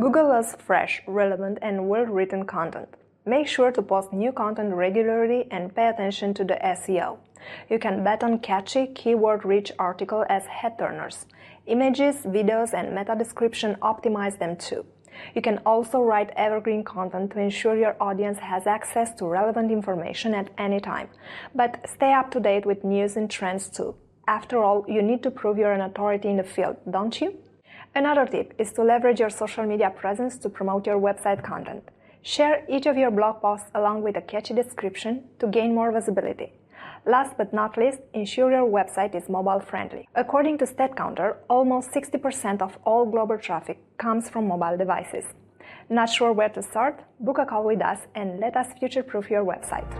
Google loves fresh, relevant, and well written content. Make sure to post new content regularly and pay attention to the SEO. You can bet on catchy, keyword rich articles as head turners. Images, videos, and meta description optimize them too. You can also write evergreen content to ensure your audience has access to relevant information at any time. But stay up to date with news and trends too. After all, you need to prove you're an authority in the field, don't you? Another tip is to leverage your social media presence to promote your website content. Share each of your blog posts along with a catchy description to gain more visibility. Last but not least, ensure your website is mobile friendly. According to StatCounter, almost 60% of all global traffic comes from mobile devices. Not sure where to start? Book a call with us and let us future proof your website.